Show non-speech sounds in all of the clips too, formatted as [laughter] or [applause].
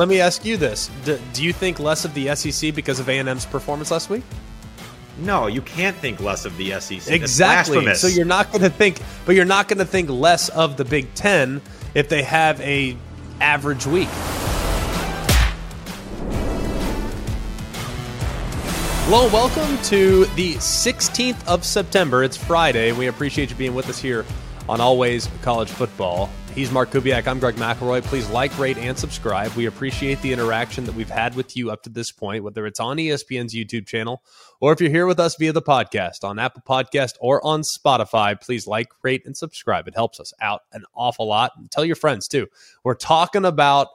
let me ask you this: do, do you think less of the SEC because of A and M's performance last week? No, you can't think less of the SEC. Exactly. So you're not going to think, but you're not going to think less of the Big Ten if they have a average week. Hello, welcome to the 16th of September. It's Friday. We appreciate you being with us here on Always College Football. He's Mark Kubiak. I'm Greg McElroy. Please like, rate, and subscribe. We appreciate the interaction that we've had with you up to this point, whether it's on ESPN's YouTube channel or if you're here with us via the podcast on Apple Podcast or on Spotify. Please like, rate, and subscribe. It helps us out an awful lot. And tell your friends too. We're talking about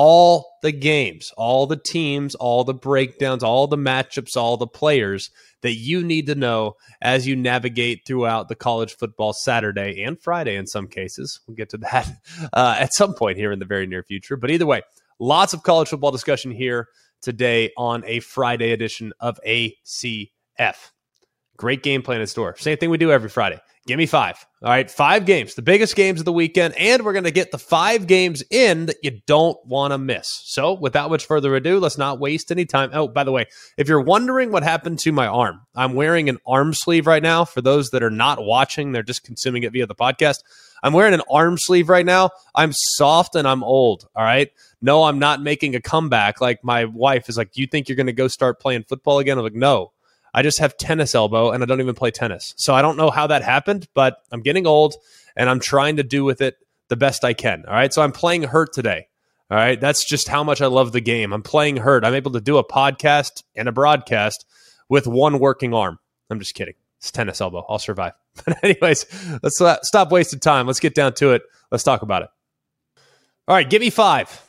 all the games, all the teams, all the breakdowns, all the matchups, all the players that you need to know as you navigate throughout the college football Saturday and Friday in some cases. We'll get to that [laughs] uh, at some point here in the very near future. But either way, lots of college football discussion here today on a Friday edition of ACF. Great game plan in store. Same thing we do every Friday. Give me five. All right, five games, the biggest games of the weekend, and we're going to get the five games in that you don't want to miss. So, without much further ado, let's not waste any time. Oh, by the way, if you're wondering what happened to my arm, I'm wearing an arm sleeve right now. For those that are not watching, they're just consuming it via the podcast. I'm wearing an arm sleeve right now. I'm soft and I'm old. All right. No, I'm not making a comeback. Like my wife is like, Do you think you're going to go start playing football again? I'm like, No, I just have tennis elbow and I don't even play tennis. So I don't know how that happened, but I'm getting old and I'm trying to do with it the best I can. All right. So I'm playing hurt today. All right. That's just how much I love the game. I'm playing hurt. I'm able to do a podcast and a broadcast with one working arm. I'm just kidding. It's tennis elbow. I'll survive. [laughs] But, anyways, let's uh, stop wasting time. Let's get down to it. Let's talk about it. All right. Give me five.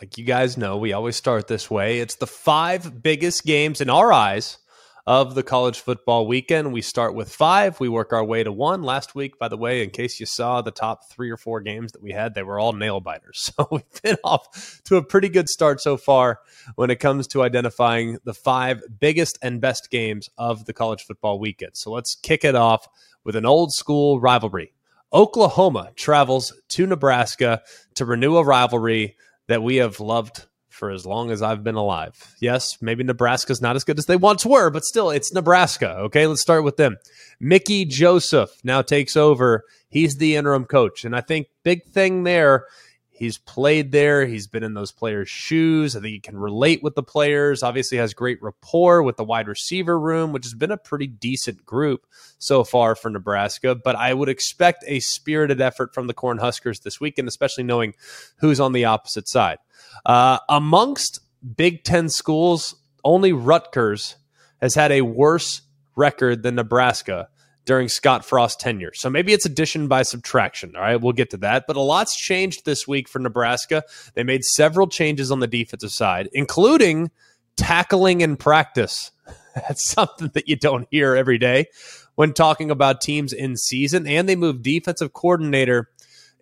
Like you guys know, we always start this way. It's the five biggest games in our eyes of the college football weekend. We start with five, we work our way to one. Last week, by the way, in case you saw the top three or four games that we had, they were all nail biters. [laughs] So we've been off to a pretty good start so far when it comes to identifying the five biggest and best games of the college football weekend. So let's kick it off with an old school rivalry. Oklahoma travels to Nebraska to renew a rivalry that we have loved for as long as I've been alive. Yes, maybe Nebraska's not as good as they once were, but still, it's Nebraska. Okay, let's start with them. Mickey Joseph now takes over. He's the interim coach. And I think big thing there, he's played there. He's been in those players' shoes. I think he can relate with the players. Obviously, has great rapport with the wide receiver room, which has been a pretty decent group so far for Nebraska. But I would expect a spirited effort from the Cornhuskers this weekend, especially knowing who's on the opposite side. Uh, amongst Big Ten schools, only Rutgers has had a worse record than Nebraska during Scott Frost's tenure. So maybe it's addition by subtraction. All right, we'll get to that. But a lot's changed this week for Nebraska. They made several changes on the defensive side, including tackling in practice. [laughs] That's something that you don't hear every day when talking about teams in season. And they moved defensive coordinator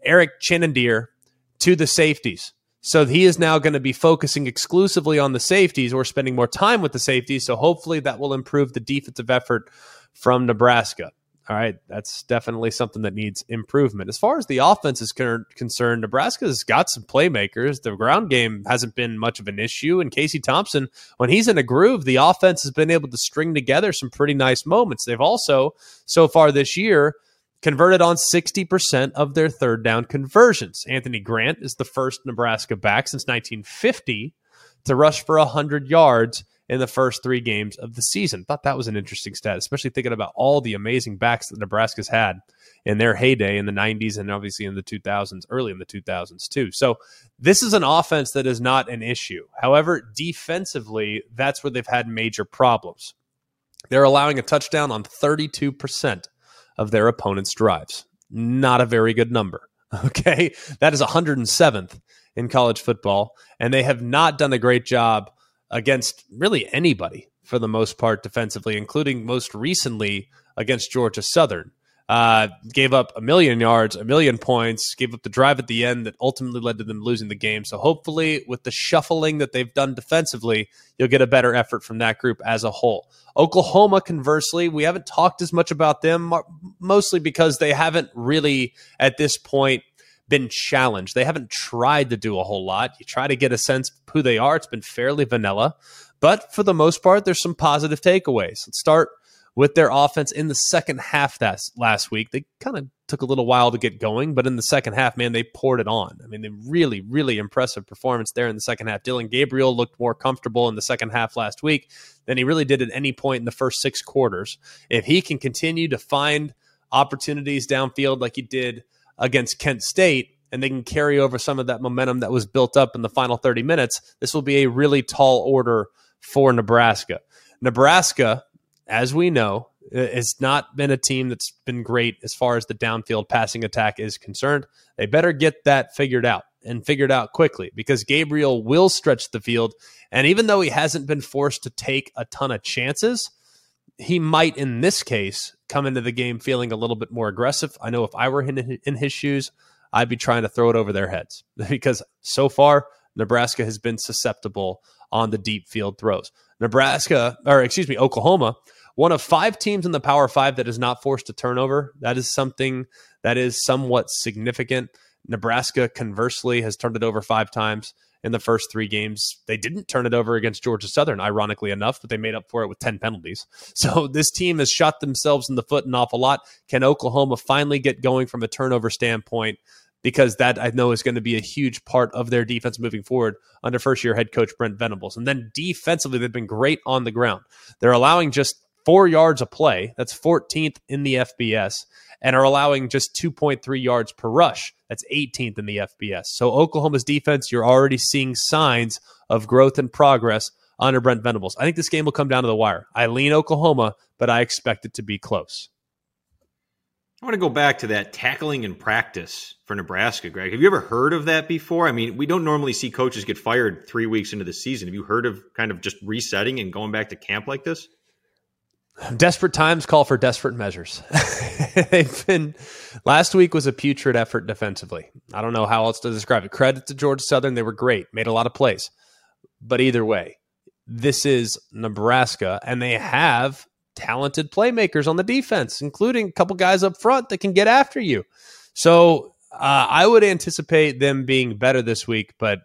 Erik Chinander to the safeties. So he is now going to be focusing exclusively on the safeties or spending more time with the safeties. So hopefully that will improve the defensive effort from Nebraska. All right, that's definitely something that needs improvement. As far as the offense is concerned, Nebraska's got some playmakers. The ground game hasn't been much of an issue. And Casey Thompson, when he's in a groove, the offense has been able to string together some pretty nice moments. They've also, so far this year, converted on 60% of their third down conversions. Anthony Grant is the first Nebraska back since 1950 to rush for 100 yards in the first three games of the season. Thought that was an interesting stat, especially thinking about all the amazing backs that Nebraska's had in their heyday in the 90s and obviously in the 2000s, early in the 2000s too. So this is an offense that is not an issue. However, defensively, that's where they've had major problems. They're allowing a touchdown on 32% of their opponent's drives. Not a very good number. [laughs] Okay. That is 107th in college football. And they have not done a great job against really anybody for the most part defensively, including most recently against Georgia Southern. Uh, gave up a million yards, a million points, gave up the drive at the end that ultimately led to them losing the game. So hopefully, with the shuffling that they've done defensively, you'll get a better effort from that group as a whole. Oklahoma, conversely, we haven't talked as much about them, mostly because they haven't really, at this point, been challenged. They haven't tried to do a whole lot. You try to get a sense of who they are. It's been fairly vanilla, but for the most part, there's some positive takeaways. Let's start with their offense in the second half that last week. They kind of took a little while to get going, but in the second half, man, they poured it on. I mean, they really, really impressive performance there in the second half. Dillon Gabriel looked more comfortable in the second half last week than he really did at any point in the first six quarters. If he can continue to find opportunities downfield like he did against Kent State, and they can carry over some of that momentum that was built up in the final 30 minutes, this will be a really tall order for Nebraska. Nebraska, as we know, has not been a team that's been great as far as the downfield passing attack is concerned. They better get that figured out and figured out quickly because Gabriel will stretch the field. And even though he hasn't been forced to take a ton of chances, he might, in this case, come into the game feeling a little bit more aggressive. I know if I were in, in his shoes, I'd be trying to throw it over their heads [laughs] because so far, Nebraska has been susceptible on the deep field throws. Nebraska, or excuse me, Oklahoma one of five teams in the Power Five that is not forced to turnover. That is something that is somewhat significant. Nebraska, conversely, has turned it over five times in the first three games. They didn't turn it over against Georgia Southern, ironically enough, but they made up for it with 10 penalties. [laughs] So this team has shot themselves in the foot an awful lot. Can Oklahoma finally get going from a turnover standpoint? Because that I know is going to be a huge part of their defense moving forward under first year head coach Brent Venables. And then defensively, they've been great on the ground. They're allowing just four yards a play. That's 14th in the FBS, and are allowing just 2.3 yards per rush. That's 18th in the FBS. So Oklahoma's defense, you're already seeing signs of growth and progress under Brent Venables. I think this game will come down to the wire. I lean Oklahoma, but I expect it to be close. I want to go back to that tackling in practice for Nebraska, Greg. Have you ever heard of that before? I mean, we don't normally see coaches get fired three weeks into the season. Have you heard of kind of just resetting and going back to camp like this? Desperate times call for desperate measures. [laughs] They've been last week was a putrid effort defensively. I don't know how else to describe it. Credit to Georgia Southern, they were great, made a lot of plays. But either way, this is Nebraska, and they have talented playmakers on the defense, including a couple guys up front that can get after you. So uh, I would anticipate them being better this week, but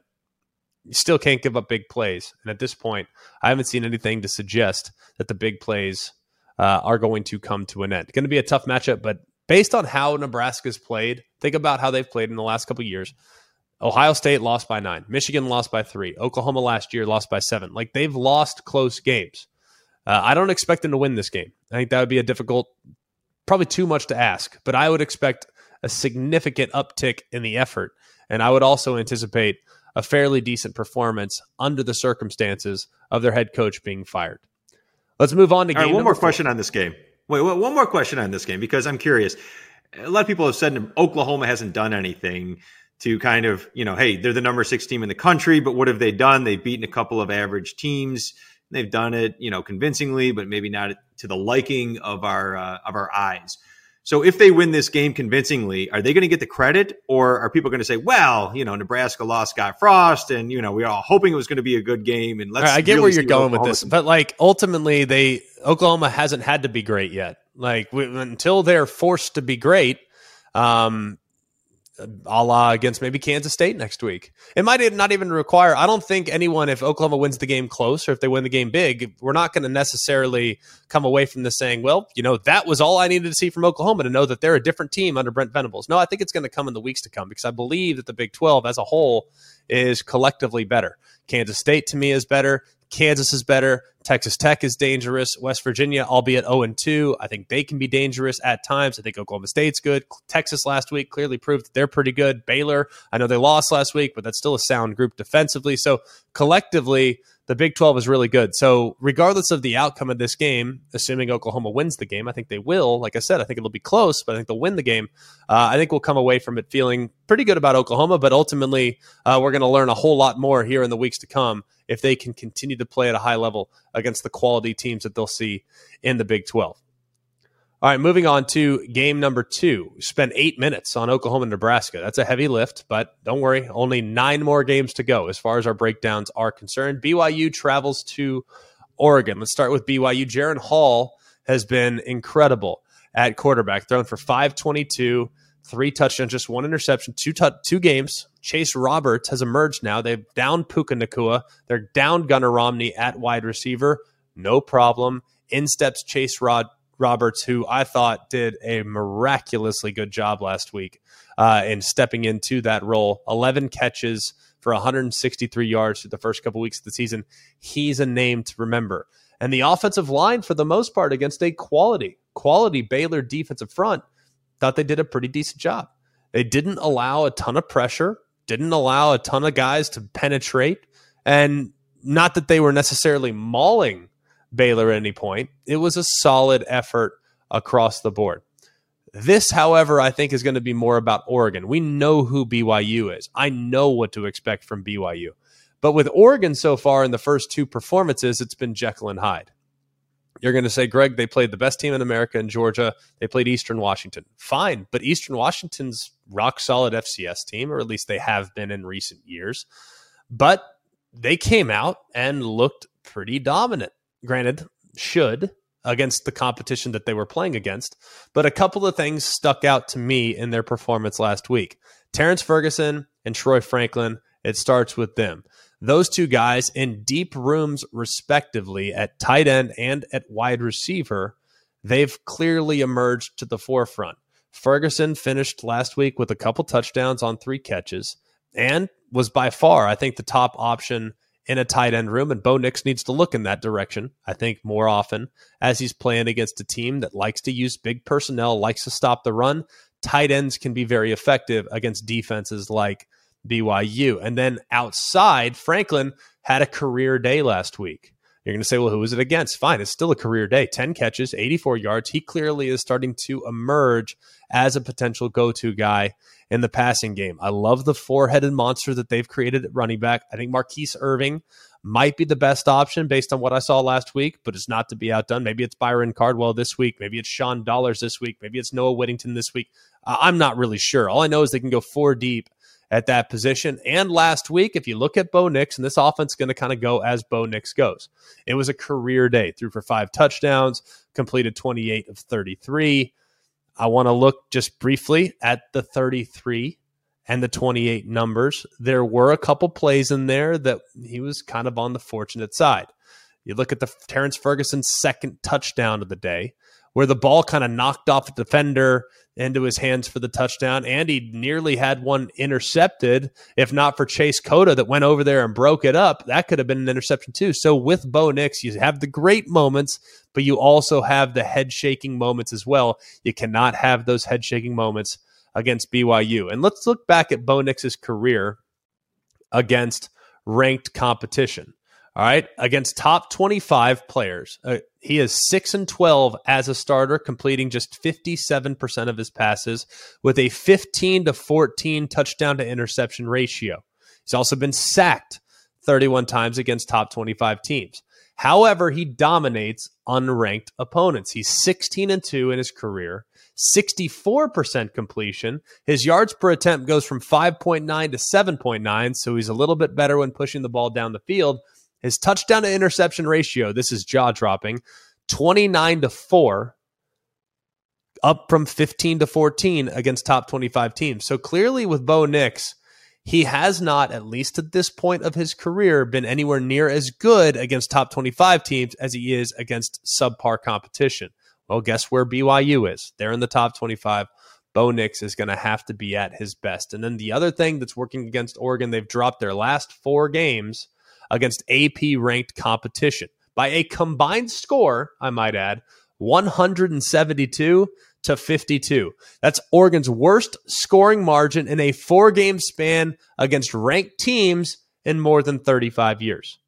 you still can't give up big plays. And at this point, I haven't seen anything to suggest that the big plays uh, are going to come to an end. Going to be a tough matchup, but based on how Nebraska's played, think about how they've played in the last couple years. Ohio State lost by nine. Michigan lost by three. Oklahoma last year lost by seven. Like they've lost close games. Uh, I don't expect them to win this game. I think that would be a difficult, probably too much to ask, but I would expect a significant uptick in the effort. And I would also anticipate a fairly decent performance under the circumstances of their head coach being fired. Let's move on to game. Right, one more four. question on this game. Wait, wait, one more question on this game because I'm curious. A lot of people have said Oklahoma hasn't done anything to kind of, you know, hey, they're the number six team in the country, but what have they done? They've beaten a couple of average teams. They've done it, you know, convincingly, but maybe not to the liking of our uh, of our eyes. So if they win this game convincingly, are they going to get the credit, or are people going to say, "Well, you know, Nebraska lost Scott Frost, and you know, we are all hoping it was going to be a good game"? And let's. Right, I get really where you're going with this, but like ultimately, they Oklahoma hasn't had to be great yet. Like we, until they're forced to be great, um, a la against maybe Kansas State next week. It might not even require, I don't think anyone, if Oklahoma wins the game close or if they win the game big, we're not going to necessarily come away from this saying, well, you know, that was all I needed to see from Oklahoma to know that they're a different team under Brent Venables. No, I think it's going to come in the weeks to come because I believe that the Big 12 as a whole is collectively better. Kansas State to me is better. Kansas is better. Texas Tech is dangerous. West Virginia, albeit 0 2, I think they can be dangerous at times. I think Oklahoma State's good. Texas last week clearly proved that they're pretty good. Baylor, I know they lost last week, but that's still a sound group defensively. So collectively, the Big 12 is really good. So, regardless of the outcome of this game, assuming Oklahoma wins the game, I think they will. Like I said, I think it'll be close, but I think they'll win the game. Uh, I think we'll come away from it feeling pretty good about Oklahoma, but ultimately, uh, we're going to learn a whole lot more here in the weeks to come if they can continue to play at a high level against the quality teams that they'll see in the Big 12. All right, moving on to game number two. We spent eight minutes on Oklahoma, Nebraska. That's a heavy lift, but don't worry, only nine more games to go as far as our breakdowns are concerned. BYU travels to Oregon. Let's start with BYU. Jaren Hall has been incredible at quarterback, thrown for 522, three touchdowns, just one interception, two two games. Chase Roberts has emerged now. They've down Puka Nacua. They're down Gunnar Romney at wide receiver. No problem. In steps Chase Rod Roberts, who I thought did a miraculously good job last week uh, in stepping into that role. 11 catches for 163 yards through the first couple weeks of the season. He's a name to remember. And the offensive line, for the most part, against a quality, quality Baylor defensive front, thought they did a pretty decent job. They didn't allow a ton of pressure, didn't allow a ton of guys to penetrate, and not that they were necessarily mauling Baylor at any point. It was a solid effort across the board. This, however, I think is going to be more about Oregon. We know who BYU is. I know what to expect from BYU. But with Oregon so far in the first two performances, it's been Jekyll and Hyde. You're going to say, Greg, they played the best team in America in Georgia. They played Eastern Washington. Fine, but Eastern Washington's rock solid FCS team, or at least they have been in recent years. But they came out and looked pretty dominant. Granted, should against the competition that they were playing against. But a couple of things stuck out to me in their performance last week. Terrence Ferguson and Troy Franklin, it starts with them. Those two guys in deep rooms, respectively, at tight end and at wide receiver, they've clearly emerged to the forefront. Ferguson finished last week with a couple touchdowns on three catches and was by far, I think, the top option in a tight end room, and Bo Nix needs to look in that direction, I think, more often as he's playing against a team that likes to use big personnel, likes to stop the run. Tight ends can be very effective against defenses like BYU. And then outside, Franklin had a career day last week. You're going to say, well, who is it against? Fine, it's still a career day. 10 catches, 84 yards. He clearly is starting to emerge as a potential go to guy in the passing game. I love the four headed monster that they've created at running back. I think Mar'Keise Irving might be the best option based on what I saw last week, but it's not to be outdone. Maybe it's Byron Cardwell this week. Maybe it's Sean Dollars this week. Maybe it's Noah Whittington this week. I'm not really sure. All I know is they can go four deep at that position. And last week, if you look at Bo Nix, and this offense is going to kind of go as Bo Nix goes, it was a career day. Threw for five touchdowns, completed 28 of 33. I want to look just briefly at the 33 and the 28 numbers. There were a couple plays in there that he was kind of on the fortunate side. You look at the Terrence Ferguson second touchdown of the day, where the ball kind of knocked off a defender into his hands for the touchdown. And he nearly had one intercepted, if not for Chase Cota that went over there and broke it up. That could have been an interception too. So with Bo Nix, you have the great moments, but you also have the head shaking moments as well. You cannot have those head shaking moments against BYU. And let's look back at Bo Nix's career against ranked competition. All right, against top 25 players. Uh, he is 6 and 12 as a starter, completing just 57% of his passes with a 15 to 14 touchdown to interception ratio. He's also been sacked 31 times against top 25 teams. However, he dominates unranked opponents. He's 16 and 2 in his career, 64% completion. His yards per attempt goes from 5.9 to 7.9, so he's a little bit better when pushing the ball down the field his touchdown to interception ratio, this is jaw dropping, 29 to 4, up from 15 to 14 against top 25 teams. So clearly with Bo Nix, he has not, at least at this point of his career, been anywhere near as good against top 25 teams as he is against subpar competition. Well, guess where BYU is? They're in the top 25. Bo Nix is going to have to be at his best. And then the other thing that's working against Oregon, they've dropped their last four games against AP ranked competition by a combined score, I might add, 172 to 52. That's Oregon's worst scoring margin in a four game span against ranked teams in more than 35 years.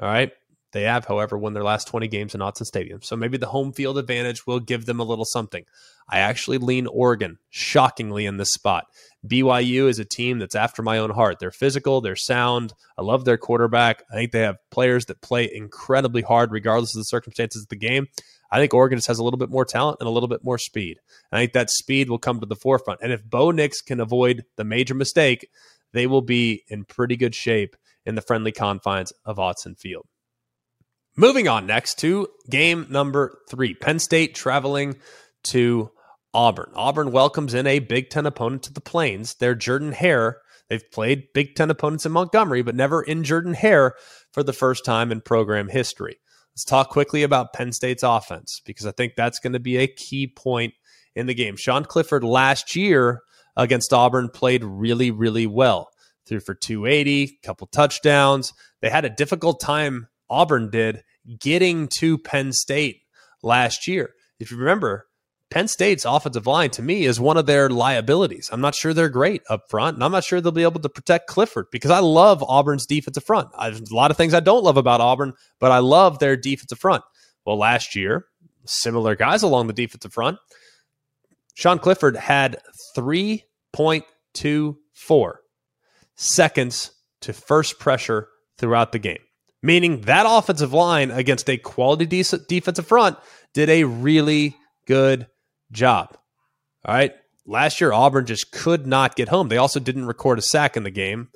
All right. They have, however, won their last 20 games in Autzen Stadium. So maybe the home field advantage will give them a little something. I actually lean Oregon shockingly in this spot. BYU is a team that's after my own heart. They're physical, they're sound. I love their quarterback. I think they have players that play incredibly hard regardless of the circumstances of the game. I think Oregon just has a little bit more talent and a little bit more speed. I think that speed will come to the forefront. And if Bo Nix can avoid the major mistake, they will be in pretty good shape in the friendly confines of Autzen Field. Moving on next to game number three Penn State traveling to Auburn. Auburn welcomes in a Big Ten opponent to the Plains. They're Jordan Hare. They've played Big Ten opponents in Montgomery, but never in Jordan Hare for the first time in program history. Let's talk quickly about Penn State's offense because I think that's going to be a key point in the game. Sean Clifford last year against Auburn played really, really well. Threw for 280, couple touchdowns. They had a difficult time, Auburn did, getting to Penn State last year. If you remember, Penn State's offensive line to me is one of their liabilities. I'm not sure they're great up front, and I'm not sure they'll be able to protect Clifford because I love Auburn's defensive front. There's a lot of things I don't love about Auburn, but I love their defensive front. Well, last year, similar guys along the defensive front. Sean Clifford had 3.24 seconds to first pressure throughout the game, meaning that offensive line against a quality defensive front did a really good job. All right. Last year, Auburn just could not get home. They also didn't record a sack in the game.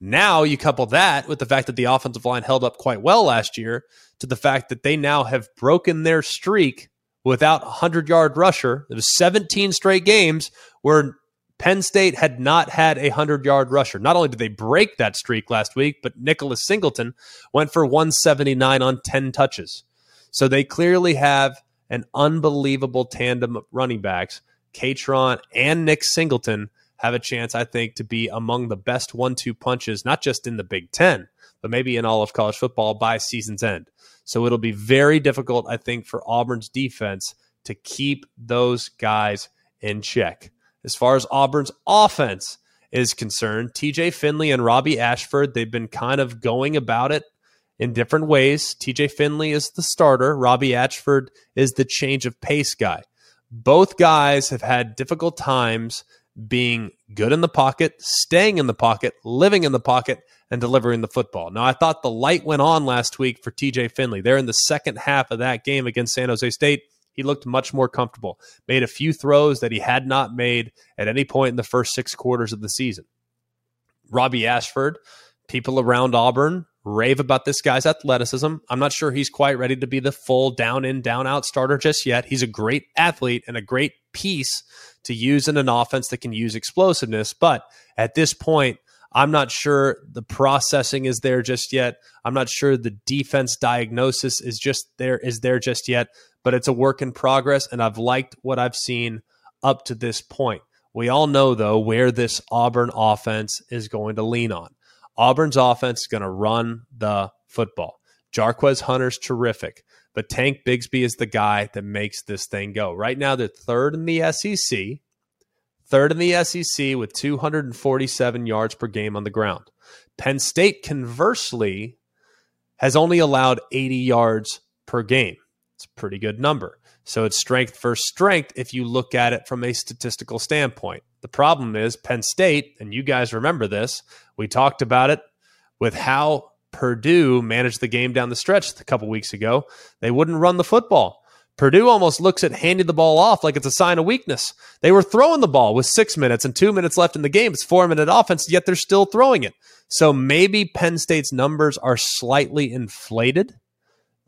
Now you couple that with the fact that the offensive line held up quite well last year to the fact that they now have broken their streak without a 100 yard rusher. It was 17 straight games where Penn State had not had a 100 yard rusher. Not only did they break that streak last week, but Nicholas Singleton went for 179 on 10 touches. So they clearly have an unbelievable tandem of running backs. Kaytron and Nick Singleton have a chance, I think, to be among the best one two punches, not just in the Big Ten, but maybe in all of college football by season's end. So it'll be very difficult, I think, for Auburn's defense to keep those guys in check. As far as Auburn's offense is concerned, TJ Finley and Robbie Ashford, they've been kind of going about it in different ways. TJ Finley is the starter, Robbie Ashford is the change of pace guy. Both guys have had difficult times being good in the pocket, staying in the pocket, living in the pocket, and delivering the football. Now, I thought the light went on last week for TJ Finley. They're in the second half of that game against San Jose State, he looked much more comfortable, made a few throws that he had not made at any point in the first six quarters of the season. Robbie Ashford, people around Auburn rave about this guy's athleticism. I'm not sure he's quite ready to be the full down in, down out starter just yet. He's a great athlete and a great piece to use in an offense that can use explosiveness. But at this point, I'm not sure the processing is there just yet. I'm not sure the defense diagnosis is just there is there just yet, but it's a work in progress and I've liked what I've seen up to this point. We all know though where this Auburn offense is going to lean on. Auburn's offense is going to run the football. Jarquez Hunter's terrific, but Tank Bigsby is the guy that makes this thing go. Right now, they're third in the SEC, third in the SEC with 247 yards per game on the ground. Penn State, conversely, has only allowed 80 yards per game. It's a pretty good number. So it's strength for strength if you look at it from a statistical standpoint. The problem is Penn State, and you guys remember this, we talked about it with how Purdue managed the game down the stretch a couple weeks ago. They wouldn't run the football. Purdue almost looks at handing the ball off like it's a sign of weakness. They were throwing the ball with six minutes and two minutes left in the game. It's four minute offense, yet they're still throwing it. So maybe Penn State's numbers are slightly inflated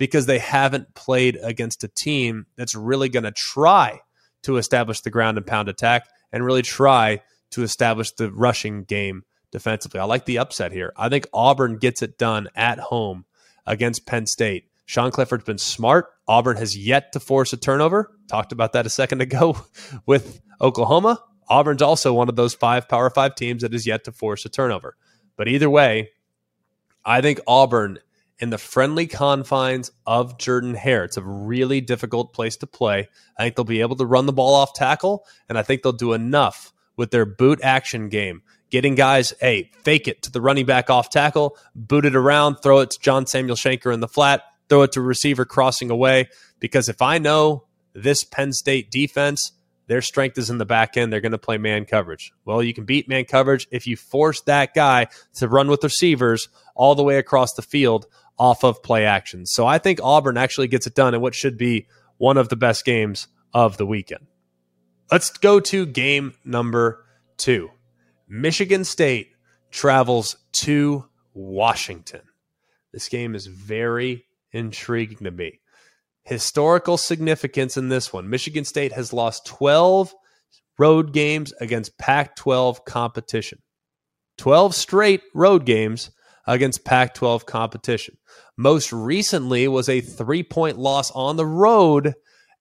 because they haven't played against a team that's really going to try to establish the ground and pound attack and really try to establish the rushing game defensively. I like the upset here. I think Auburn gets it done at home against Penn State. Sean Clifford's been smart. Auburn has yet to force a turnover. Talked about that a second ago [laughs] with Oklahoma. Auburn's also one of those five Power Five teams that is yet to force a turnover. But either way, I think Auburn in the friendly confines of Jordan Hare. It's a really difficult place to play. I think they'll be able to run the ball off tackle, and I think they'll do enough with their boot action game. Getting guys, hey, fake it to the running back off tackle, boot it around, throw it to John Samuel Shenker in the flat, throw it to receiver crossing away. Because if I know this Penn State defense, their strength is in the back end. They're going to play man coverage. Well, you can beat man coverage if you force that guy to run with receivers all the way across the field off of play action. So I think Auburn actually gets it done in what should be one of the best games of the weekend. Let's go to game number two. Michigan State travels to Washington. This game is very intriguing to me. historical significance in this one. Michigan State has lost 12 road games against Pac 12 competition. 12 straight road games against Pac 12 competition. Most recently was a three point loss on the road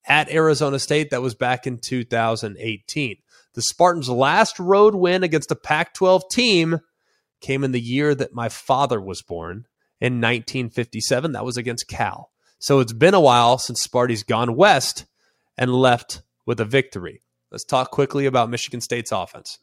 at Arizona State that was back in 2018. The Spartans' last road win against a Pac 12 team came in the year that my father was born in 1957. That was against Cal. So it's been a while since Sparty's gone west and left with a victory. Let's talk quickly about Michigan State's offense.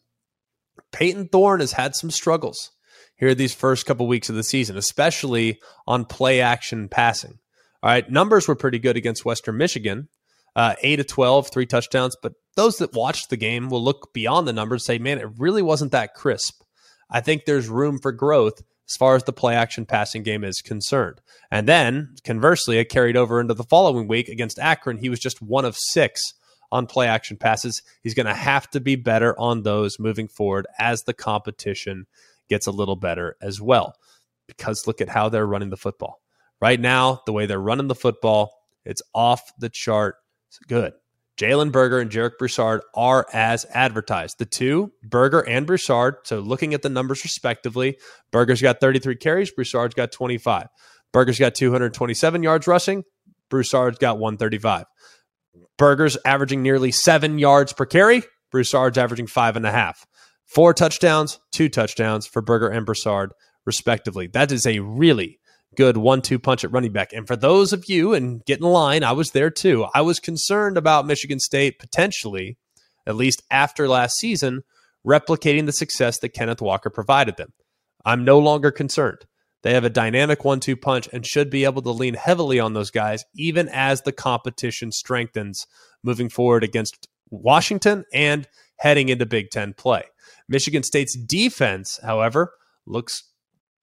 Payton Thorne has had some struggles here these first couple weeks of the season, especially on play action passing. All right, numbers were pretty good against Western Michigan. Uh, 8 to 12, three touchdowns. But those that watched the game will look beyond the numbers say, man, it really wasn't that crisp. I think there's room for growth as far as the play action passing game is concerned. And then conversely, it carried over into the following week against Akron. He was just one of six on play action passes. He's going to have to be better on those moving forward as the competition gets a little better as well. Because look at how they're running the football. Right now, the way they're running the football, it's off the chart. It's good. Jalen Berger and Jarek Broussard are as advertised. The two, Berger and Broussard, so looking at the numbers respectively, Berger's got 33 carries, Broussard's got 25. Berger's got 227 yards rushing, Broussard's got 135. Berger's averaging nearly seven yards per carry, Broussard's averaging five and a half. Four touchdowns, two touchdowns for Berger and Broussard, respectively. That is a really good one two punch at running back. And for those of you, and get in line, I was there too. I was concerned about Michigan State potentially, at least after last season, replicating the success that Kenneth Walker provided them. I'm no longer concerned. They have a dynamic one two punch and should be able to lean heavily on those guys, even as the competition strengthens moving forward against Washington and heading into Big Ten play. Michigan State's defense, however, looks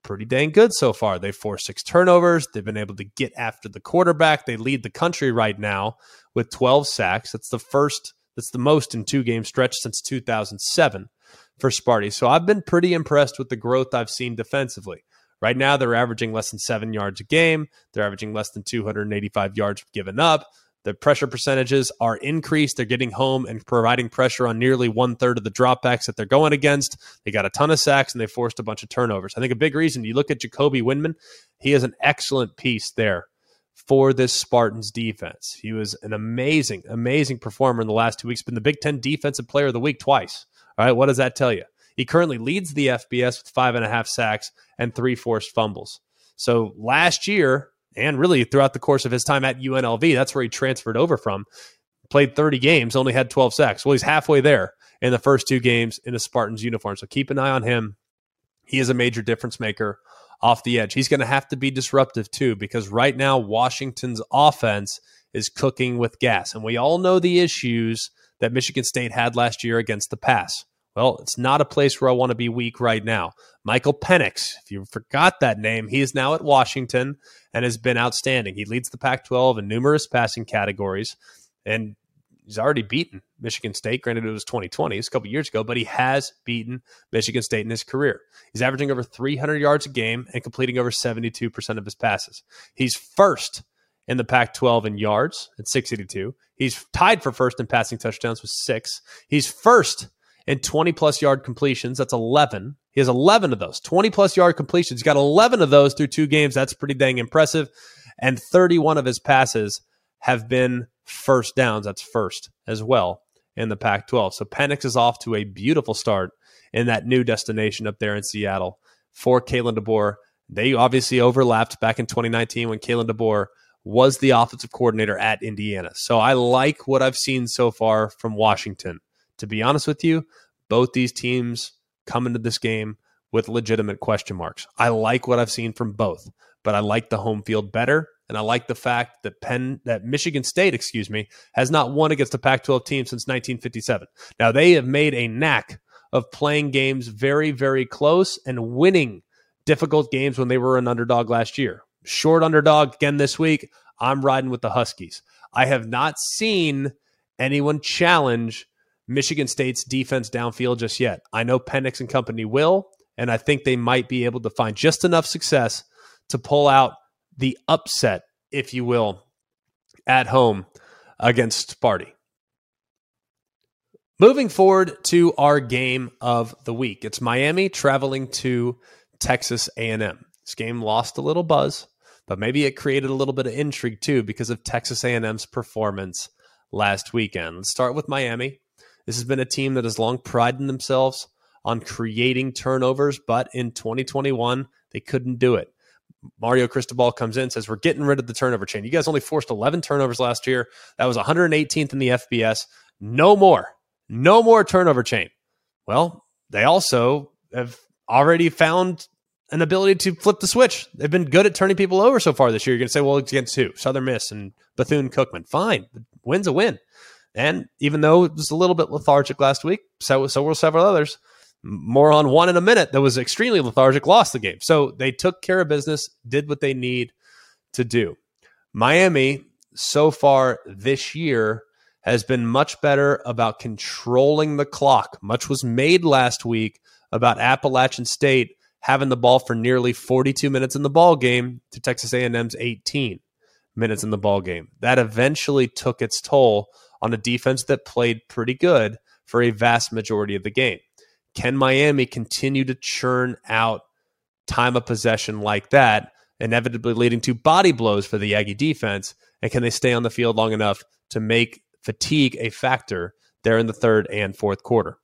pretty dang good so far. They've forced six turnovers. They've been able to get after the quarterback. They lead the country right now with 12 sacks. That's the first, that's the most in two game stretch since 2007 for Sparty. So I've been pretty impressed with the growth I've seen defensively. Right now, they're averaging less than seven yards a game. They're averaging less than 285 yards given up. The pressure percentages are increased. They're getting home and providing pressure on nearly one third of the dropbacks that they're going against. They got a ton of sacks and they forced a bunch of turnovers. I think a big reason you look at Jacoby Windmon, he is an excellent piece there for this Spartans defense. He was an amazing, amazing performer in the last two weeks, been the Big Ten Defensive Player of the Week twice. All right, what does that tell you? He currently leads the FBS with five and a half sacks and three forced fumbles. So last year, and really throughout the course of his time at UNLV, that's where he transferred over from. Played 30 games, only had 12 sacks. Well, he's halfway there in the first two games in a Spartans uniform. So keep an eye on him. He is a major difference maker off the edge. He's going to have to be disruptive too, because right now, Washington's offense is cooking with gas. And we all know the issues that Michigan State had last year against the pass. Well, it's not a place where I want to be weak right now. Michael Penix, if you forgot that name, he is now at Washington and has been outstanding. He leads the Pac 12 in numerous passing categories, and he's already beaten Michigan State. Granted, it was 2020, it's a couple years ago, but he has beaten Michigan State in his career. He's averaging over 300 yards a game and completing over 72% of his passes. He's first in the Pac 12 in yards at 682. He's tied for first in passing touchdowns with six. He's first and 20 plus yard completions. That's 11. He has 11 of those, 20 plus yard completions. He's got 11 of those through two games. That's pretty dang impressive. And 31 of his passes have been first downs. That's first as well in the Pac 12. So Penix is off to a beautiful start in that new destination up there in Seattle for Kalen DeBoer. They obviously overlapped back in 2019 when Kalen DeBoer was the offensive coordinator at Indiana. So I like what I've seen so far from Washington to be honest with you, both these teams come into this game with legitimate question marks. I like what I've seen from both, but I like the home field better. And I like the fact that Penn, that Michigan State, excuse me, has not won against a Pac 12 team since 1957. Now, they have made a knack of playing games very, very close and winning difficult games when they were an underdog last year. Short underdog again this week. I'm riding with the Huskies. I have not seen anyone challenge Michigan State's defense downfield just yet. I know Penix and company will, and I think they might be able to find just enough success to pull out the upset, if you will, at home against Sparty. Moving forward to our game of the week. It's Miami traveling to Texas A&M. This game lost a little buzz, but maybe it created a little bit of intrigue too because of Texas A&M's performance last weekend. Let's start with Miami. This has been a team that has long prided themselves on creating turnovers, but in 2021 they couldn't do it. Mario Cristobal comes in says we're getting rid of the turnover chain. You guys only forced 11 turnovers last year. That was 118th in the FBS. No more. No more turnover chain. Well, they also have already found an ability to flip the switch. They've been good at turning people over so far this year. You're going to say, well, against who? Southern Miss and Bethune Cookman. Fine. Win's a win. And even though it was a little bit lethargic last week, so, so were several others. More on one in a minute that was extremely lethargic, lost the game. So they took care of business, did what they need to do. Miami, so far this year, has been much better about controlling the clock. Much was made last week about Appalachian State having the ball for nearly 42 minutes in the ball game to Texas A&M's 18 minutes in the ball game. That eventually took its toll on a defense that played pretty good for a vast majority of the game. Can Miami continue to churn out time of possession like that, inevitably leading to body blows for the Aggie defense? And can they stay on the field long enough to make fatigue a factor there in the third and fourth quarter.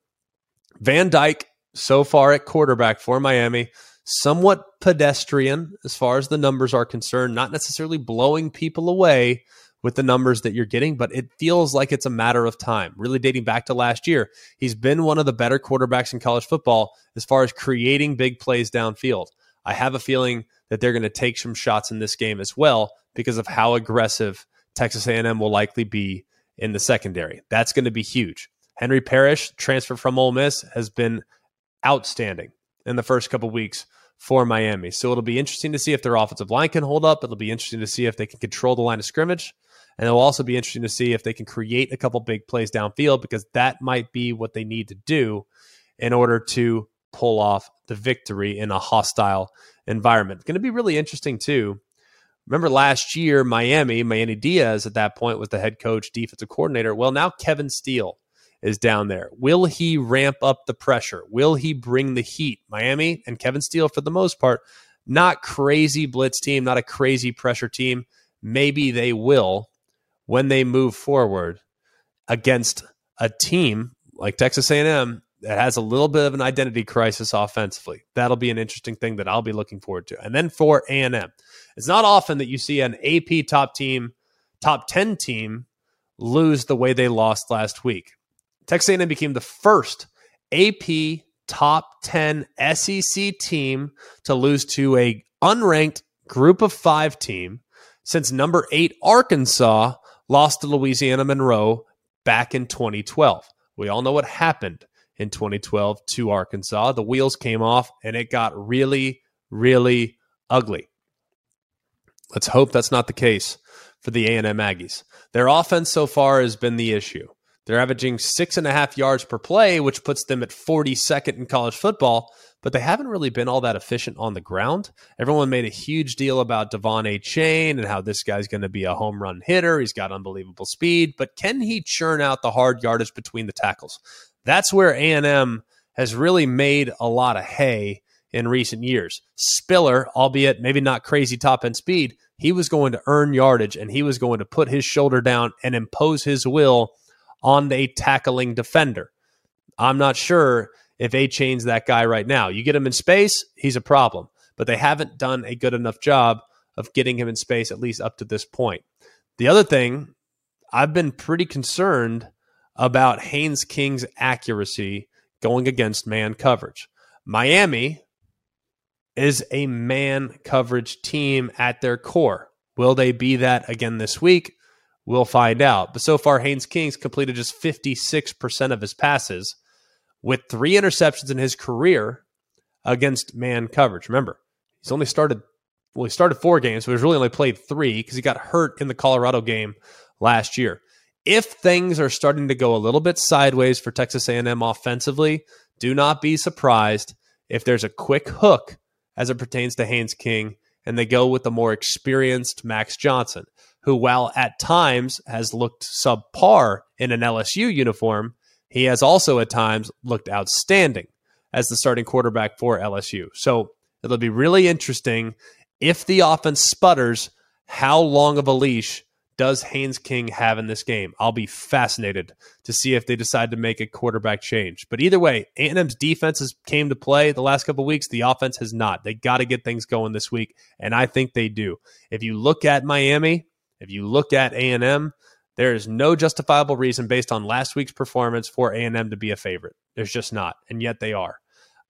Van Dyke, so far at quarterback for Miami, somewhat pedestrian as far as the numbers are concerned, not necessarily blowing people away with the numbers that you're getting, but it feels like it's a matter of time. Really dating back to last year, he's been one of the better quarterbacks in college football as far as creating big plays downfield. I have a feeling that they're going to take some shots in this game as well because of how aggressive Texas A&M will likely be in the secondary. That's going to be huge. Henry Parrish, transfer from Ole Miss, has been outstanding in the first couple weeks for Miami. So it'll be interesting to see if their offensive line can hold up. It'll be interesting to see if they can control the line of scrimmage. And it'll also be interesting to see if they can create a couple big plays downfield because that might be what they need to do in order to pull off the victory in a hostile environment. It's going to be really interesting, too, Remember last year, Miami, Manny Diaz at that point was the head coach, defensive coordinator. Well, now Kevin Steele is down there. Will he ramp up the pressure? Will he bring the heat? Miami and Kevin Steele, for the most part, not crazy blitz team, not a crazy pressure team. Maybe they will when they move forward against a team like Texas A&M that has a little bit of an identity crisis offensively. That'll be an interesting thing that I'll be looking forward to. And then for A&M, it's not often that you see an AP top team, top 10 team lose the way they lost last week. Texas A&M became the first AP top 10 SEC team to lose to a unranked group of 5 team since number 8 Arkansas lost to Louisiana Monroe back in 2012. We all know what happened in 2012 to Arkansas. The wheels came off and it got really, really ugly. Let's hope that's not the case for the A&M Aggies. Their offense so far has been the issue. They're averaging six and a half yards per play, which puts them at 42nd in college football, but they haven't really been all that efficient on the ground. Everyone made a huge deal about De'Von Achane and how this guy's going to be a home run hitter. He's got unbelievable speed, but can he churn out the hard yardage between the tackles? That's where A&M has really made a lot of hay in recent years. Spiller, albeit maybe not crazy top end speed, he was going to earn yardage and he was going to put his shoulder down and impose his will on a tackling defender. I'm not sure if Achane's that guy right now. You get him in space, he's a problem, but they haven't done a good enough job of getting him in space, at least up to this point. The other thing, I've been pretty concerned about Haynes King's accuracy going against man coverage. Miami is a man coverage team at their core. Will they be that again this week? We'll find out. But so far, Haynes King's completed just 56% of his passes with three interceptions in his career against man coverage. Remember, he's only started well, he started four games, but he's really only played three because he got hurt in the Colorado game last year. If things are starting to go a little bit sideways for Texas A&M offensively, do not be surprised if there's a quick hook as it pertains to Haynes King, and they go with the more experienced Max Johnson. who, while at times has looked subpar in an LSU uniform, he has also at times looked outstanding as the starting quarterback for LSU. So it'll be really interesting if the offense sputters, how long of a leash does Haynes King have in this game? I'll be fascinated to see if they decide to make a quarterback change. But either way, A&M's defense has came to play the last couple weeks. The offense has not. They got to get things going this week, and I think they do. If you look at Miami, if you look at A&M, there is no justifiable reason based on last week's performance for A&M to be a favorite. There's just not, and yet they are.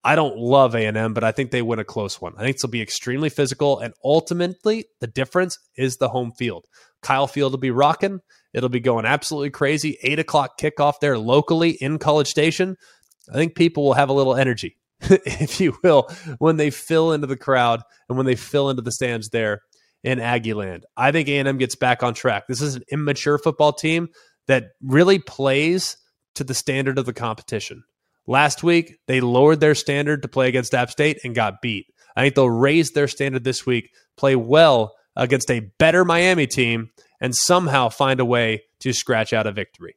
I don't love A&M, but I think they win a close one. I think this will be extremely physical, and ultimately, the difference is the home field. Kyle Field will be rocking. It'll be going absolutely crazy. Eight o'clock kickoff there locally in College Station. I think people will have a little energy, [laughs] if you will, when they fill into the crowd and when they fill into the stands there in Aggieland. I think A&M gets back on track. This is an immature football team that really plays to the standard of the competition. Last week, they lowered their standard to play against App State and got beat. I think they'll raise their standard this week, play well against a better Miami team, and somehow find a way to scratch out a victory.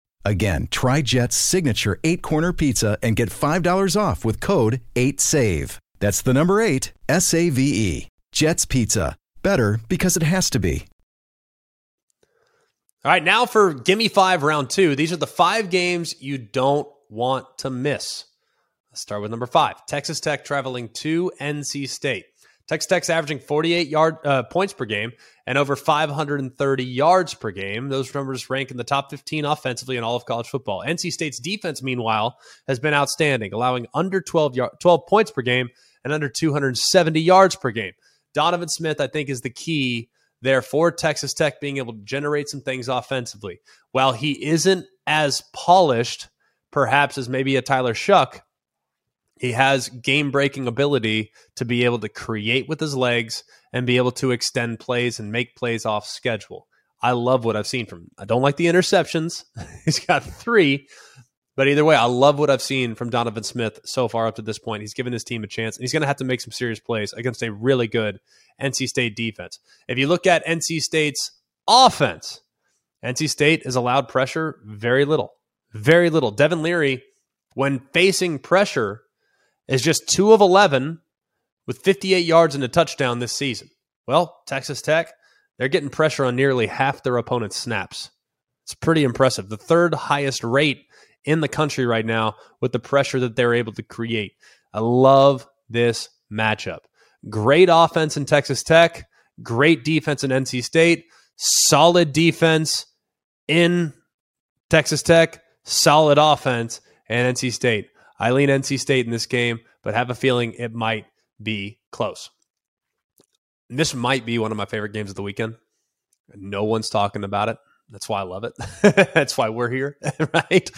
Again, try Jet's signature eight corner pizza and get $5 off with code 8SAVE. That's the number eight, S A V E. Jet's Pizza. Better because it has to be. All right, now for Gimme Five Round Two. These are the five games you don't want to miss. Let's start with number five Texas Tech traveling to NC State. Texas Tech's averaging 48 yard uh, points per game and over 530 yards per game. Those numbers rank in the top 15 offensively in all of college football. NC State's defense, meanwhile, has been outstanding, allowing under 12, yard, 12 points per game and under 270 yards per game. Donovan Smith, I think, is the key there for Texas Tech being able to generate some things offensively. While he isn't as polished, perhaps, as maybe a Tyler Shough, he has game breaking ability to be able to create with his legs and be able to extend plays and make plays off schedule. I love what I've seen from him. I don't like the interceptions. [laughs] He's got three, but either way, I love what I've seen from Donovan Smith so far up to this point. He's given his team a chance, and he's going to have to make some serious plays against a really good NC State defense. If you look at NC State's offense, NC State has allowed pressure very little, very little. Devin Leary, when facing pressure, is just two of 11 with 58 yards and a touchdown this season. Well, Texas Tech, they're getting pressure on nearly half their opponent's snaps. It's pretty impressive. The third highest rate in the country right now with the pressure that they're able to create. I love this matchup. Great offense in Texas Tech, great defense in NC State, solid defense in Texas Tech, solid offense in NC State. I lean NC State in this game, but have a feeling it might be close. This might be one of my favorite games of the weekend. No one's talking about it. That's why I love it. [laughs] That's why we're here, [laughs] right?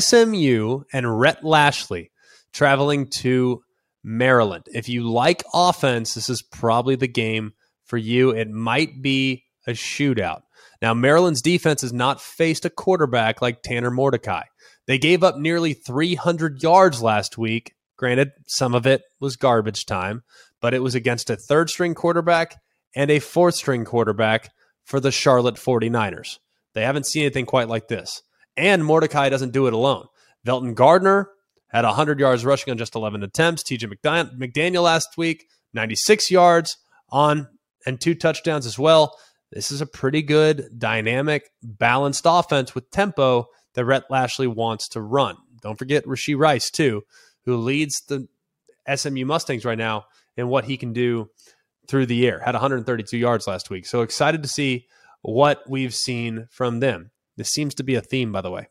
SMU and Rhett Lashlee traveling to Maryland. If you like offense, this is probably the game for you. It might be a shootout. Now, Maryland's defense has not faced a quarterback like Tanner Mordecai. They gave up nearly 300 yards last week. Granted, some of it was garbage time, but it was against a third string quarterback and a fourth string quarterback for the Charlotte 49ers. They haven't seen anything quite like this. And Mordecai doesn't do it alone. Velton Gardner had 100 yards rushing on just 11 attempts. TJ McDaniel last week, 96 yards on and two touchdowns as well. This is a pretty good, dynamic, balanced offense with tempo that Rhett Lashlee wants to run. Don't forget Rashee Rice, too, who leads the SMU Mustangs right now and what he can do through the air. Had 132 yards last week. So excited to see what we've seen from them. This seems to be a theme, by the way.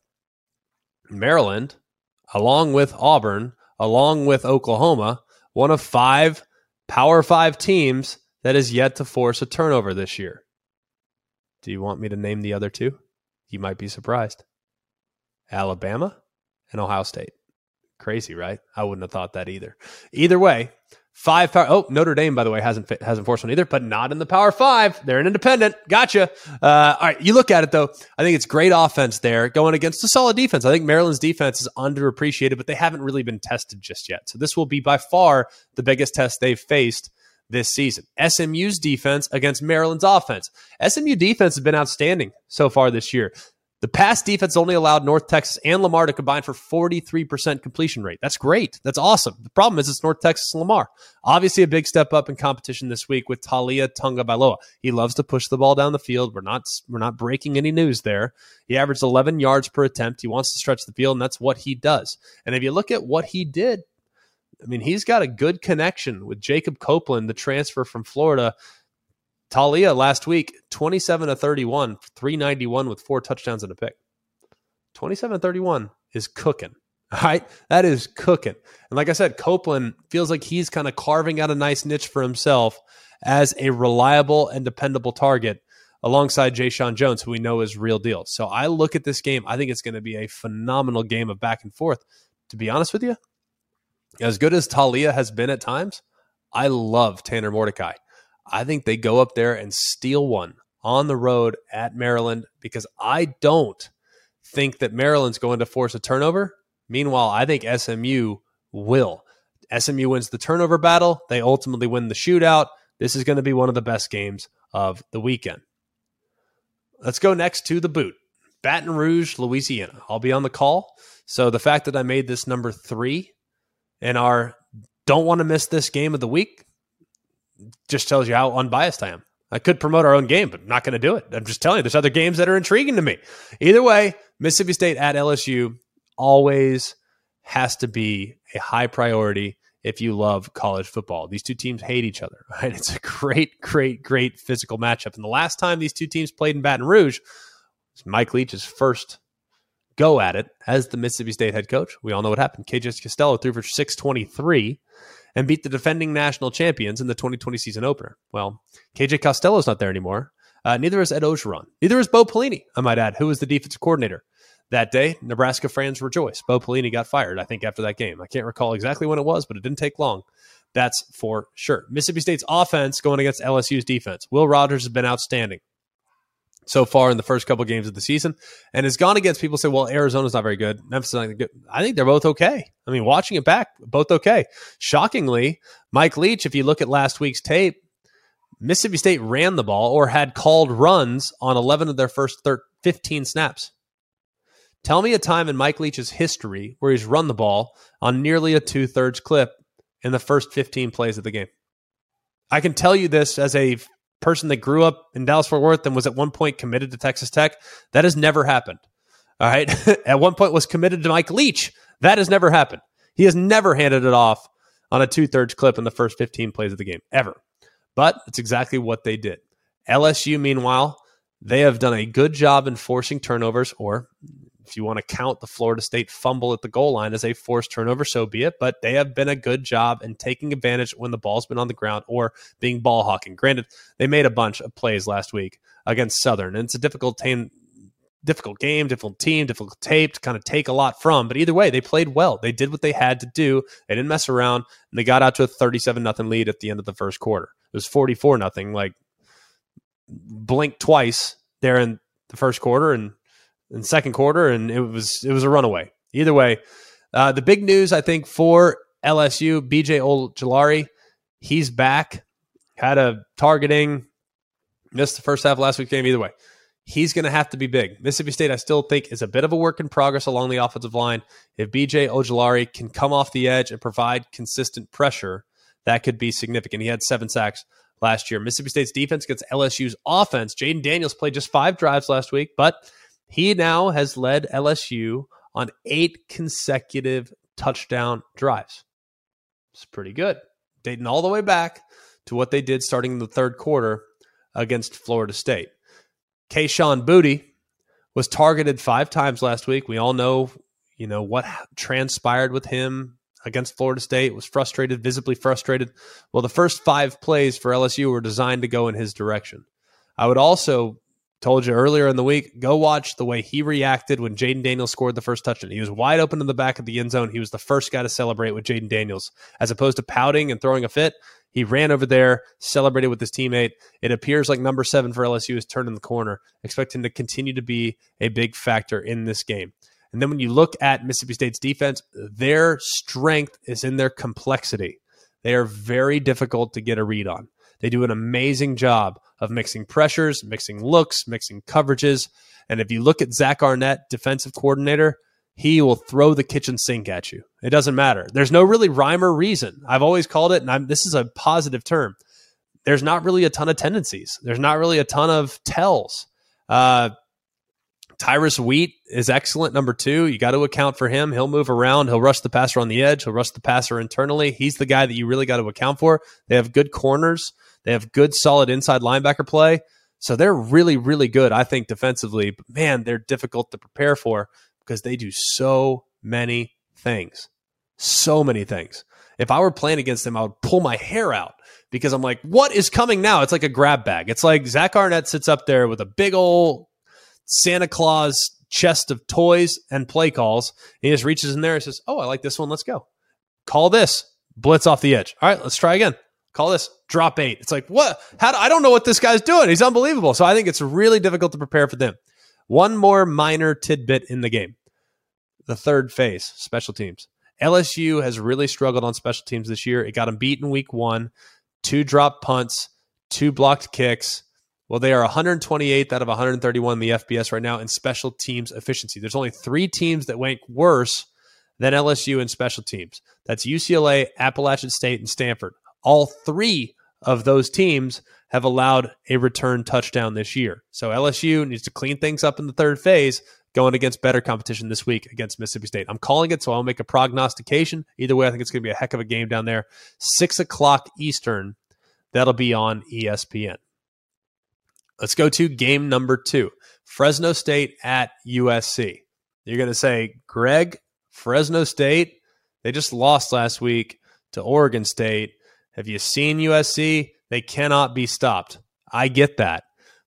Maryland, along with Auburn, along with Oklahoma, one of five Power Five teams that is yet to force a turnover this year. Do you want me to name the other two? You might be surprised. Alabama and Ohio State. Crazy, right? I wouldn't have thought that either. Either way, Five power. Oh, Notre Dame, by the way, hasn't hasn't forced one either, but not in the Power Five. They're an independent. Gotcha. Uh, all right, you look at it though. I think it's great offense there going against a solid defense. I think Maryland's defense is underappreciated, but they haven't really been tested just yet. So this will be by far the biggest test they've faced this season. SMU's defense against Maryland's offense. SMU defense has been outstanding so far this year. The pass defense only allowed North Texas and Lamar to combine for 43% completion rate. That's great. That's awesome. The problem is it's North Texas and Lamar. Obviously, a big step up in competition this week with Taulia Tagovailoa. He loves to push the ball down the field. We're not we're not breaking any news there. He averaged 11 yards per attempt. He wants to stretch the field, and that's what he does. And if you look at what he did, I mean, he's got a good connection with Jacob Copeland, the transfer from Florida Taulia last week, 27 to 31, 391 with four touchdowns and a pick. 27 31 is cooking. [laughs] All right. That is cooking. And like I said, Copeland feels like he's kind of carving out a nice niche for himself as a reliable and dependable target alongside Jeshaun Jones, who we know is real deal. So I look at this game. I think it's going to be a phenomenal game of back and forth. To be honest with you, as good as Taulia has been at times, I love Tanner Mordecai. I think they go up there and steal one on the road at Maryland because I don't think that Maryland's going to force a turnover. Meanwhile, I think SMU will. SMU wins the turnover battle. They ultimately win the shootout. This is going to be one of the best games of the weekend. Let's go next to the boot. Baton Rouge, Louisiana. I'll be on the call. So the fact that I made this number three in our don't want to miss this game of the week, just tells you how unbiased I am. I could promote our own game, but I'm not going to do it. I'm just telling you, there's other games that are intriguing to me. Either way, Mississippi State at LSU always has to be a high priority if you love college football. These two teams hate each other, [laughs] right? It's a great, great, great physical matchup. And the last time these two teams played in Baton Rouge was Mike Leach's first go at it as the Mississippi State head coach. We all know what happened. KJ Costello threw for 623 and beat the defending national champions in the 2020 season opener. Well, KJ Costello's not there anymore. Uh, neither is Ed Orgeron. Neither is Bo Pelini, I might add, who was the defensive coordinator. That day, Nebraska fans rejoiced. Bo Pelini got fired, I think, after that game. I can't recall exactly when it was, but it didn't take long. That's for sure. Mississippi State's offense going against LSU's defense. Will Rogers has been outstanding so far in the first couple games of the season and has gone against people say, well, Arizona's not very good. Memphis is not good. I think they're both okay. I mean, watching it back, both okay. Shockingly, Mike Leach, if you look at last week's tape, Mississippi State ran the ball or had called runs on 11 of their first 13, 15 snaps. Tell me a time in Mike Leach's history where he's run the ball on nearly a two thirds clip in the first 15 plays of the game. I can tell you this as a person that grew up in Dallas Fort Worth and was at one point committed to Texas Tech. That has never happened. All right. [laughs] at one point was committed to Mike Leach. That has never happened. He has never handed it off on a two thirds clip in the first 15 plays of the game, ever. But it's exactly what they did. LSU, meanwhile, they have done a good job in forcing turnovers, or if you want to count the Florida State fumble at the goal line as a forced turnover, so be it. But they have been a good job in taking advantage when the ball's been on the ground or being ball hawking. Granted, they made a bunch of plays last week against Southern, and it's a difficult team, difficult game, difficult team, difficult tape to kind of take a lot from. But either way, they played well. They did what they had to do. They didn't mess around, and they got out to a thirty-seven nothing lead at the end of the first quarter. It was forty-four nothing. Like blink twice there in the first quarter, and in second quarter, and it was it was a runaway. Either way, uh, the big news I think for LSU, BJ Ojulari, he's back. Had a targeting, missed the first half last week's game. Either way, he's going to have to be big. Mississippi State, I still think, is a bit of a work in progress along the offensive line. If BJ Ojulari can come off the edge and provide consistent pressure, that could be significant. He had seven sacks last year. Mississippi State's defense against LSU's offense. Jayden Daniels played just five drives last week, but he now has led LSU on eight consecutive touchdown drives. It's pretty good. Dating all the way back to what they did starting in the third quarter against Florida State. Kayshon Boutte was targeted five times last week. We all know, you know, what transpired with him against Florida State, was frustrated, visibly frustrated. Well, the first five plays for LSU were designed to go in his direction. I would also told you earlier in the week, go watch the way he reacted when Jayden Daniels scored the first touchdown. He was wide open in the back of the end zone. He was the first guy to celebrate with Jayden Daniels. As opposed to pouting and throwing a fit, he ran over there, celebrated with his teammate. It appears like number seven for LSU is turning the corner. Expect him to continue to be a big factor in this game. And then when you look at Mississippi State's defense, their strength is in their complexity. They are very difficult to get a read on. They do an amazing job of mixing pressures, mixing looks, mixing coverages. And if you look at Zach Arnett, defensive coordinator, he will throw the kitchen sink at you. It doesn't matter. There's no really rhyme or reason. I've always called it, and I'm, this is a positive term. There's not really a ton of tendencies. There's not really a ton of tells. Uh, Tyrus Wheat is excellent. Number two, you got to account for him. He'll move around. He'll rush the passer on the edge. He'll rush the passer internally. He's the guy that you really got to account for. They have good corners. They have good, solid inside linebacker play. So they're really, really good, I think, defensively. But man, they're difficult to prepare for because they do so many things. So many things. If I were playing against them, I would pull my hair out because I'm like, what is coming now? It's like a grab bag. It's like Zach Arnett sits up there with a big old Santa Claus chest of toys and play calls. He just reaches in there and says, Oh, I like this one. Let's go. Call this. Blitz off the edge. All right, let's try again. Call this drop eight. It's like, what? How do, I don't know what this guy's doing. He's unbelievable. So I think it's really difficult to prepare for them. One more minor tidbit in the game the third phase, special teams. LSU has really struggled on special teams this year. It got them beat in week one, two drop punts, two blocked kicks, well, they are 128th out of 131 in the FBS right now in special teams efficiency. There's only three teams that rank worse than LSU in special teams. That's UCLA, Appalachian State, and Stanford. All three of those teams have allowed a return touchdown this year. So LSU needs to clean things up in the third phase, going against better competition this week against Mississippi State. I'm calling it, so I'll make a prognostication. Either way, I think it's going to be a heck of a game down there. Six o'clock Eastern. That'll be on ESPN. Let's go to game number two Fresno State at USC. You're going to say, Greg, Fresno State, they just lost last week to Oregon State. Have you seen USC? They cannot be stopped. I get that.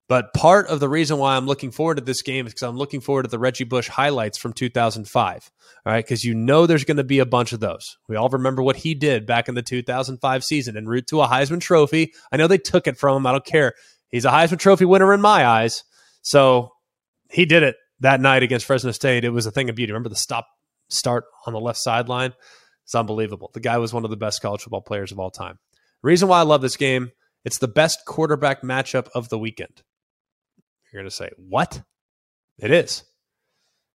But part of the reason why I'm looking forward to this game is because I'm looking forward to the Reggie Bush highlights from 2005. All right, because you know there's going to be a bunch of those. We all remember what he did back in the 2005 season en route to a Heisman Trophy. I know they took it from him. I don't care. He's a Heisman Trophy winner in my eyes. So he did it that night against Fresno State. It was a thing of beauty. Remember the stop start on the left sideline? It's unbelievable. The guy was one of the best college football players of all time. Reason why I love this game, it's the best quarterback matchup of the weekend. You're going to say, what? It is.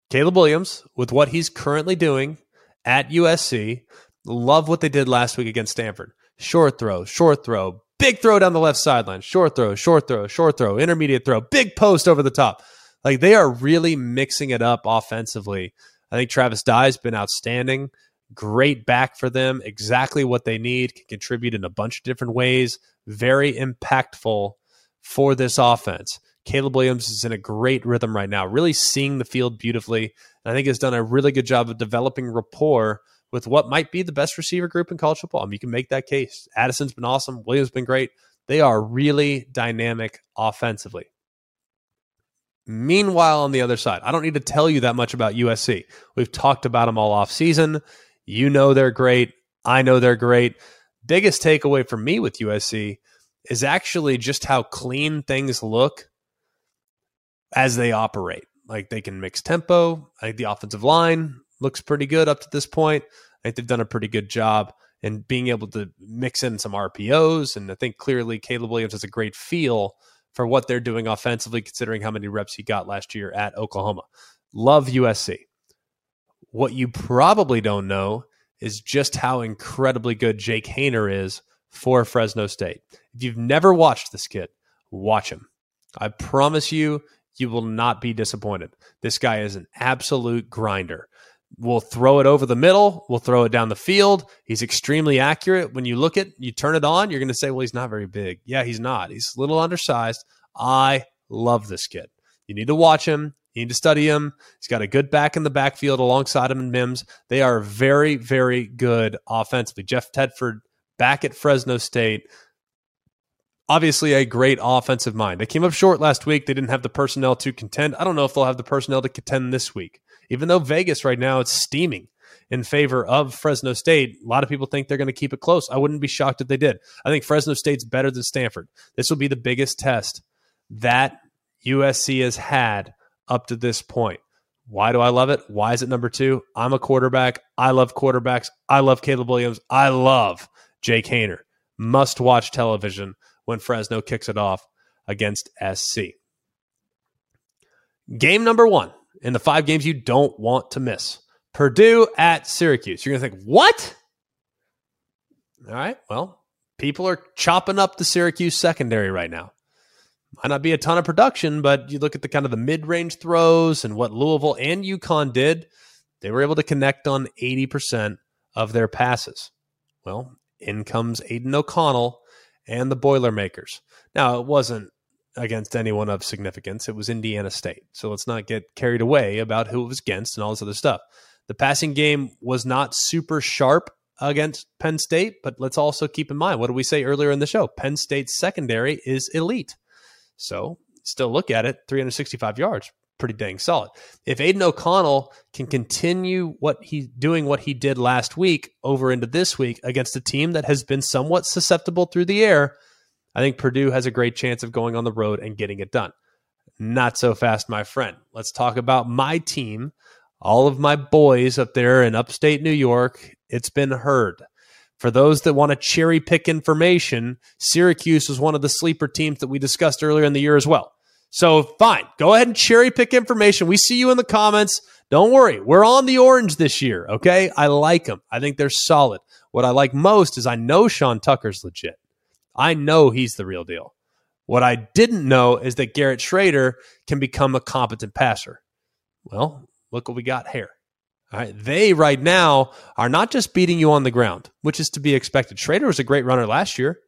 Caleb Williams, with what he's currently doing at USC, love what they did last week against Stanford. Short throw, short throw, Big throw down the left sideline, short throw, short throw, short throw, intermediate throw, big post over the top. Like they are really mixing it up offensively. I think Travis Dye's been outstanding. Great back for them. Exactly what they need. Can contribute in a bunch of different ways. Very impactful for this offense. Caleb Williams is in a great rhythm right now, really seeing the field beautifully. And I think has done a really good job of developing rapport with what might be the best receiver group in college football. I mean, you can make that case. Addison's been awesome. Williams been great. They are really dynamic offensively. Meanwhile, on the other side, I don't need to tell you that much about USC. We've talked about them all off season. You know they're great. I know they're great. Biggest takeaway for me with USC is actually just how clean things look as they operate. Like they can mix tempo. I think the offensive line looks pretty good up to this point. I think they've done a pretty good job in being able to mix in some RPOs. And I think clearly Caleb Williams has a great feel for what they're doing offensively, considering how many reps he got last year at Oklahoma. Love USC. What you probably don't know is just how incredibly good Jake Haener is for Fresno State. If you've never watched this kid, watch him. I promise you, you will not be disappointed. This guy is an absolute grinder. We'll throw it over the middle, We'll throw it down the field. He's extremely accurate. When you look at, you turn it on, you're going to say, well, he's not very big. Yeah, he's not. He's a little undersized. I love this kid. You need to watch him. You need to study him. He's got a good back in the backfield alongside him and Mims. They are very, very good offensively. Jeff Tedford back at Fresno State. Obviously, a great offensive mind. They came up short last week. They didn't have the personnel to contend. I don't know if they'll have the personnel to contend this week. Even though Vegas right now it's steaming in favor of Fresno State, a lot of people think they're going to keep it close. I wouldn't be shocked if they did. I think Fresno State's better than Stanford. This will be the biggest test that USC has had up to this point. Why do I love it? Why is it number two? I'm a quarterback. I love quarterbacks. I love Caleb Williams. I love Jake Haener. Must watch television when Fresno kicks it off against SC. Game number one in the five games you don't want to miss Purdue at Syracuse. You're going to think, what? All right. Well, people are chopping up the Syracuse secondary right now might not be a ton of production, but you look at the kind of the mid range throws and what Louisville and UConn did, they were able to connect on 80% of their passes. Well, in comes Aidan O'Connell and the Boilermakers. Now, it wasn't against anyone of significance, it was Indiana State. So let's not get carried away about who it was against and all this other stuff. The passing game was not super sharp against Penn State, but let's also keep in mind what did we say earlier in the show? Penn State's secondary is elite. So still look at it 365 yards pretty dang solid. If aidan o'connell can continue what he's doing what he did last week over into this week against a team that has been somewhat susceptible through the air i think purdue has a great chance of going on the road and getting it done. Not so fast my friend. Let's talk about my team all of my boys up there in upstate new york. It's been heard for those that want to cherry pick information, Syracuse was one of the sleeper teams that we discussed earlier in the year as well. So, fine, go ahead and cherry pick information. We see you in the comments. Don't worry, we're on the orange this year, okay? I like them. I think they're solid. What I like most is I know Sean Tucker's legit. I know he's the real deal. What I didn't know is that Garrett Shrader can become a competent passer. Well, look what we got here. They right now are not just beating you on the ground, which is to be expected. Shrader was a great runner last year.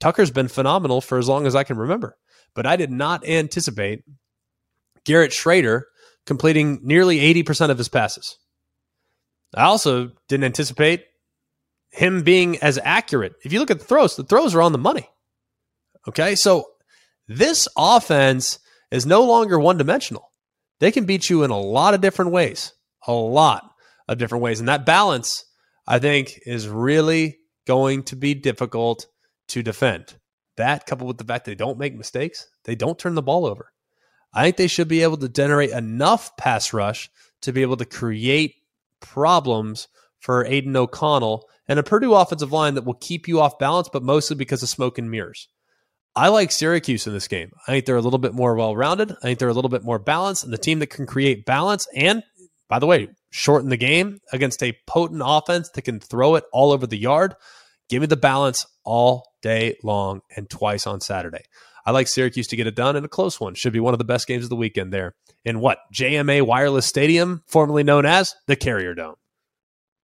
Tucker's been phenomenal for as long as I can remember. But I did not anticipate Garrett Shrader completing nearly 80% of his passes. I also didn't anticipate him being as accurate. If you look at the throws, the throws are on the money. Okay. So this offense is no longer one dimensional. They can beat you in a lot of different ways a lot of different ways. And that balance, I think, is really going to be difficult to defend. That coupled with the fact they don't make mistakes, they don't turn the ball over. I think they should be able to generate enough pass rush to be able to create problems for Aidan O'Connell and a Purdue offensive line that will keep you off balance, but mostly because of smoke and mirrors. I like Syracuse in this game. I think they're a little bit more well rounded. I think they're a little bit more balanced, and the team that can create balance and by the way, shorten the game against a potent offense that can throw it all over the yard. Give me the balance all day long and twice on Saturday. I like Syracuse to get it done in a close one. Should be one of the best games of the weekend there in what? JMA Wireless Stadium, formerly known as the Carrier Dome.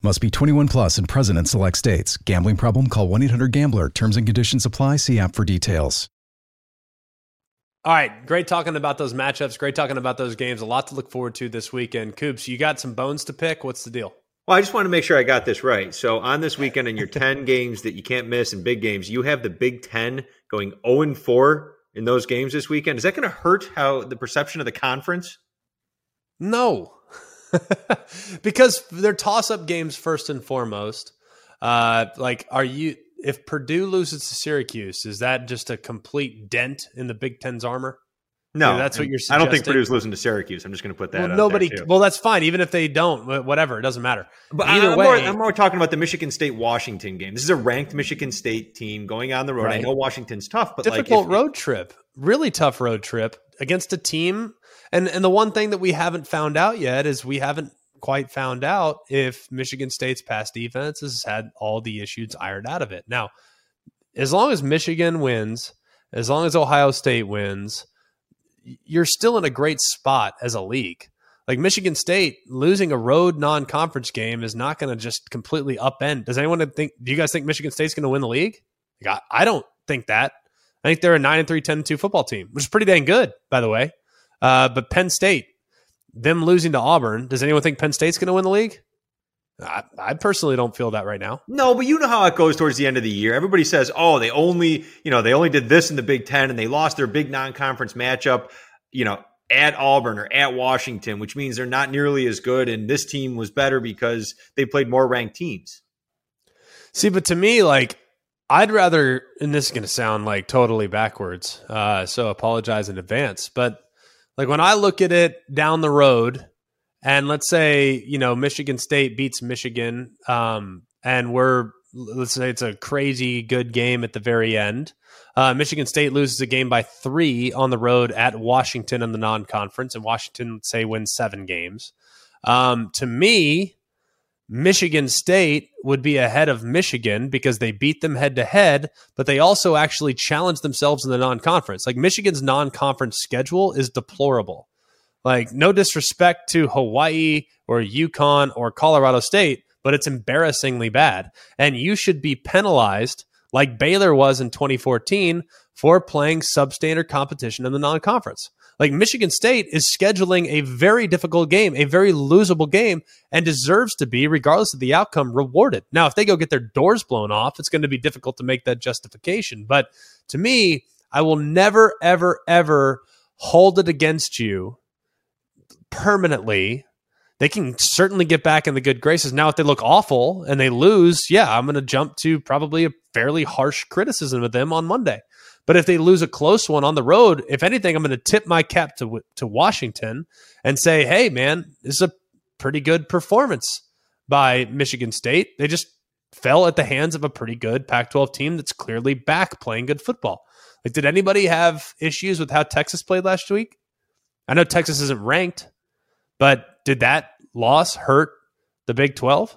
Must be 21 plus and present in select states. Gambling problem? Call 1 800 GAMBLER. Terms and conditions apply. See app for details. All right, great talking about those matchups. Great talking about those games. A lot to look forward to this weekend. Coops, you got some bones to pick. What's the deal? Well, I just want to make sure I got this right. So on this weekend, in your 10 [laughs] games that you can't miss and big games, you have the Big Ten going 0 and 4 in those games this weekend. Is that going to hurt how the perception of the conference? No, [laughs] because they're toss up games first and foremost. Uh, like, are you if Purdue loses to Syracuse, is that just a complete dent in the Big Ten's armor? No, that's what you're. Saying. I don't think Purdue's losing to Syracuse. I'm just going to put that. Well, nobody. Well, that's fine. Even if they don't, whatever, it doesn't matter. But either I'm way, more, I'm more talking about the Michigan State Washington game. This is a ranked Michigan State team going on the road. Right. I know Washington's tough, but difficult like if, road trip, really tough road trip against a team. And and the one thing that we haven't found out yet is we haven't quite found out if Michigan State's past defense has had all the issues ironed out of it. Now, as long as Michigan wins, as long as Ohio State wins you're still in a great spot as a league. Like Michigan State losing a road non-conference game is not going to just completely upend. Does anyone think? Do you guys think Michigan State's going to win the league? Like, I, I, don't think that. I think they're a nine and 3, 10 and two football team, which is pretty dang good, by the way. Uh, but Penn State, them losing to Auburn, does anyone think Penn State's going to win the league? I, I, personally don't feel that right now. No, but you know how it goes towards the end of the year. Everybody says, "Oh, they only, you know, they only did this in the Big 10 and they lost their big non-conference matchup, you know, at Auburn or at Washington, which means they're not nearly as good and this team was better because they played more ranked teams." See, but to me like I'd rather and this is going to sound like totally backwards. Uh, so apologize in advance, but like when I look at it down the road, and let's say you know Michigan State beats Michigan, um, and we're let's say it's a crazy good game at the very end. Uh, Michigan State loses a game by three on the road at Washington in the non-conference, and Washington say wins seven games. Um, to me, Michigan State would be ahead of Michigan because they beat them head to head, but they also actually challenged themselves in the non-conference. Like Michigan's non-conference schedule is deplorable. Like, no disrespect to Hawaii or UConn or Colorado State, but it's embarrassingly bad. And you should be penalized like Baylor was in 2014 for playing substandard competition in the non conference. Like Michigan State is scheduling a very difficult game, a very losable game, and deserves to be, regardless of the outcome, rewarded. Now, if they go get their doors blown off, it's going to be difficult to make that justification. But to me, I will never, ever, ever hold it against you permanently. They can certainly get back in the good graces. Now, if they look awful and they lose, yeah, I'm going to jump to probably a fairly harsh criticism of them on Monday. But if they lose a close one on the road, if anything, I'm going to tip my cap to to Washington and say, "Hey, man, this is a pretty good performance by Michigan State. They just fell at the hands of a pretty good Pac-12 team that's clearly back playing good football." Like, did anybody have issues with how Texas played last week? I know Texas isn't ranked, but did that loss hurt the Big 12?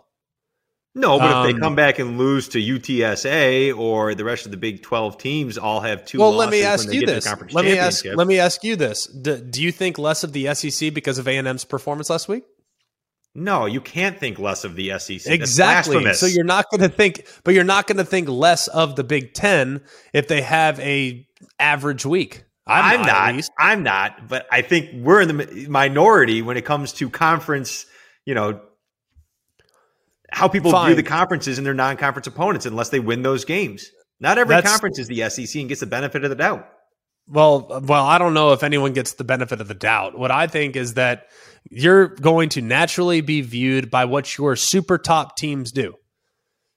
No, but um, if they um, come back and lose to UTSA or the rest of the Big 12 teams all have two well, let me ask you this. Let me ask let me ask you this. Do, do you think less of the SEC because of A&M's performance last week? No, you can't think less of the SEC. Exactly. So you're not going to think, but you're not going to think less of the Big Ten if they have a average week. I'm, I'm not. not I'm not. But I think we're in the minority when it comes to conference. You know how people Fine. view the conferences and their non-conference opponents, unless they win those games. Not every That's, conference is the SEC and gets the benefit of the doubt. Well, well, I don't know if anyone gets the benefit of the doubt. What I think is that you're going to naturally be viewed by what your super top teams do.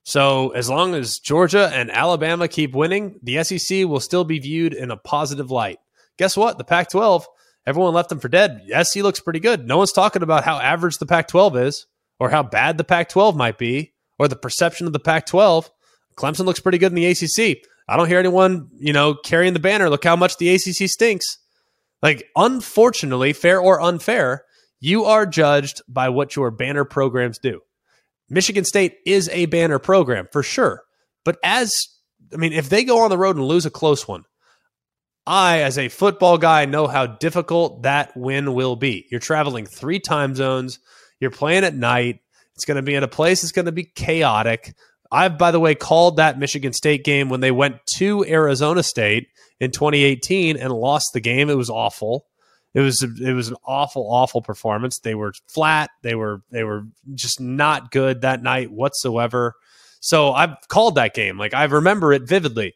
So as long as Georgia and Alabama keep winning, the SEC will still be viewed in a positive light. Guess what? The Pac 12, everyone left them for dead. SC looks pretty good. No one's talking about how average the Pac 12 is or how bad the Pac 12 might be or the perception of the Pac 12. Clemson looks pretty good in the ACC. I don't hear anyone, you know, carrying the banner. Look how much the ACC stinks. Like, unfortunately, fair or unfair, you are judged by what your banner programs do. Michigan State is a banner program for sure. But as, I mean, if they go on the road and lose a close one, I, as a football guy, know how difficult that win will be. You're traveling three time zones, you're playing at night. It's going to be in a place that's going to be chaotic. I've, by the way, called that Michigan State game when they went to Arizona State in 2018 and lost the game. It was awful. It was it was an awful, awful performance. They were flat. They were they were just not good that night whatsoever. So I've called that game. Like I remember it vividly.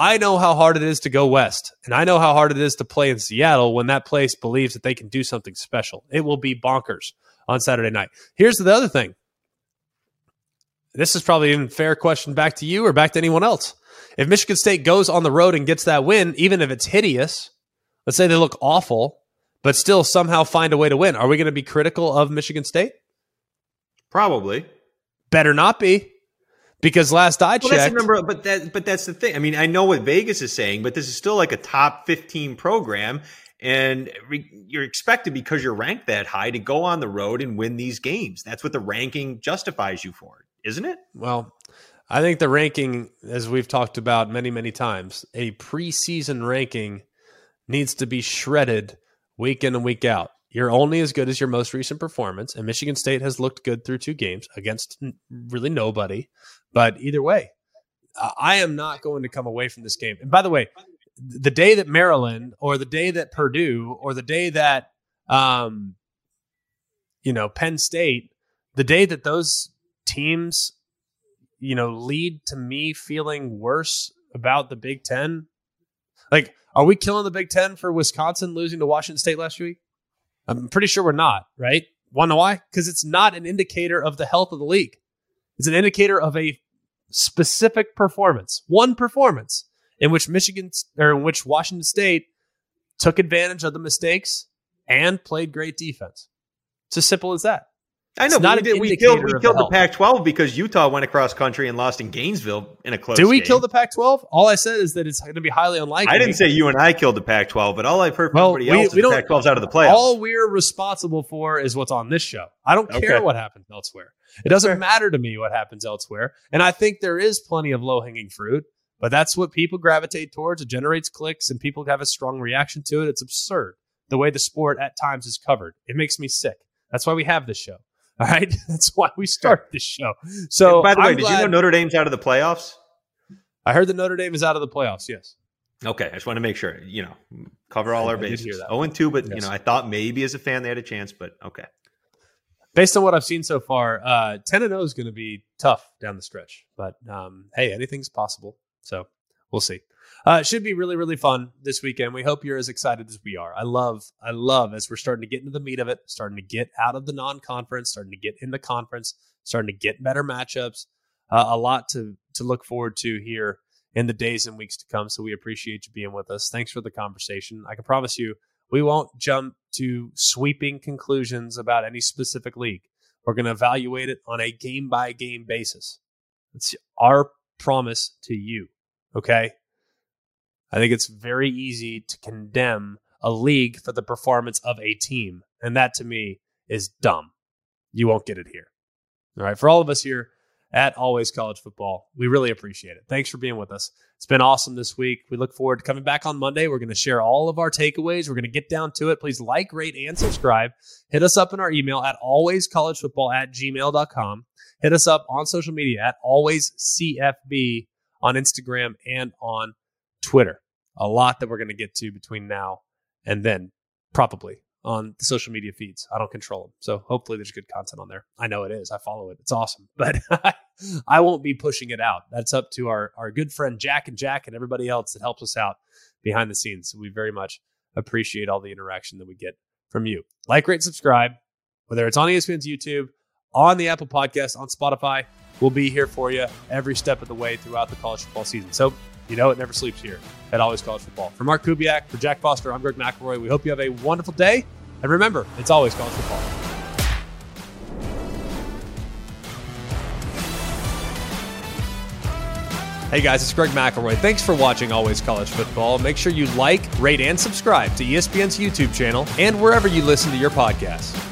I know how hard it is to go west, and I know how hard it is to play in Seattle when that place believes that they can do something special. It will be bonkers on Saturday night. Here's the other thing. This is probably a fair question back to you or back to anyone else. If Michigan State goes on the road and gets that win, even if it's hideous, Let's say they look awful, but still somehow find a way to win. Are we going to be critical of Michigan State? Probably. Better not be. Because last I well, checked, that's the number, but that but that's the thing. I mean, I know what Vegas is saying, but this is still like a top fifteen program, and re- you're expected because you're ranked that high to go on the road and win these games. That's what the ranking justifies you for, isn't it? Well, I think the ranking, as we've talked about many many times, a preseason ranking needs to be shredded week in and week out. You're only as good as your most recent performance, and Michigan State has looked good through two games against really nobody. But either way, I am not going to come away from this game. And by the way, the day that Maryland or the day that Purdue or the day that um, you know Penn State, the day that those teams you know lead to me feeling worse about the Big Ten. Like, are we killing the Big Ten for Wisconsin losing to Washington State last week? I'm pretty sure we're not, right? Wanna know why? Because it's not an indicator of the health of the league. It's an indicator of a specific performance, one performance in which Michigan or in which Washington State took advantage of the mistakes and played great defense. It's as simple as that. I know. we, did, we killed we killed the, the Pac-12 because Utah went across country and lost in Gainesville in a close. Did we game. kill the Pac-12? All I said is that it's going to be highly unlikely. I didn't say you and I killed the Pac-12, but all I've heard from well, everybody we, else we is the Pac-12's out of the playoffs. All we're responsible for is what's on this show. I don't okay. care what happens elsewhere. It doesn't matter to me what happens elsewhere. And I think there is plenty of low-hanging fruit, but that's what people gravitate towards. It generates clicks, and people have a strong reaction to it. It's absurd the way the sport at times is covered. It makes me sick. That's why we have this show. All right, [laughs] that's why we start this show. So, and by the way, I'm did glad- you know Notre Dame's out of the playoffs? I heard that Notre Dame is out of the playoffs. Yes. Okay, I just want to make sure you know cover all our bases. Oh and two, but yes. you know I thought maybe as a fan they had a chance, but okay. Based on what I've seen so far, uh, ten and zero oh is going to be tough down the stretch. But um, hey, anything's possible. So we'll see. Uh, it should be really, really fun this weekend. We hope you're as excited as we are. I love, I love as we're starting to get into the meat of it, starting to get out of the non-conference, starting to get into conference, starting to get better matchups. Uh, a lot to to look forward to here in the days and weeks to come. So we appreciate you being with us. Thanks for the conversation. I can promise you, we won't jump to sweeping conclusions about any specific league. We're going to evaluate it on a game by game basis. It's our promise to you. Okay. I think it's very easy to condemn a league for the performance of a team. And that to me is dumb. You won't get it here. All right. For all of us here at Always College Football, we really appreciate it. Thanks for being with us. It's been awesome this week. We look forward to coming back on Monday. We're going to share all of our takeaways. We're going to get down to it. Please like, rate, and subscribe. Hit us up in our email at alwayscollegefootball at gmail.com. Hit us up on social media at alwayscfb on Instagram and on Twitter. A lot that we're going to get to between now and then, probably on the social media feeds. I don't control them. So hopefully there's good content on there. I know it is. I follow it. It's awesome. [laughs] But I won't be pushing it out. That's up to our, our good friend Jack and Jack and everybody else that helps us out behind the scenes. So we very much appreciate all the interaction that we get from you. Like, rate, subscribe, whether it's on ESPN's YouTube, on the Apple Podcast, on Spotify. We'll be here for you every step of the way throughout the college football season. So you know it never sleeps here at Always College Football. For Mark Kubiak, for Jack Foster, I'm Greg McElroy. We hope you have a wonderful day. And remember, it's always college football. Hey guys, it's Greg McElroy. Thanks for watching Always College Football. Make sure you like, rate, and subscribe to ESPN's YouTube channel and wherever you listen to your podcasts.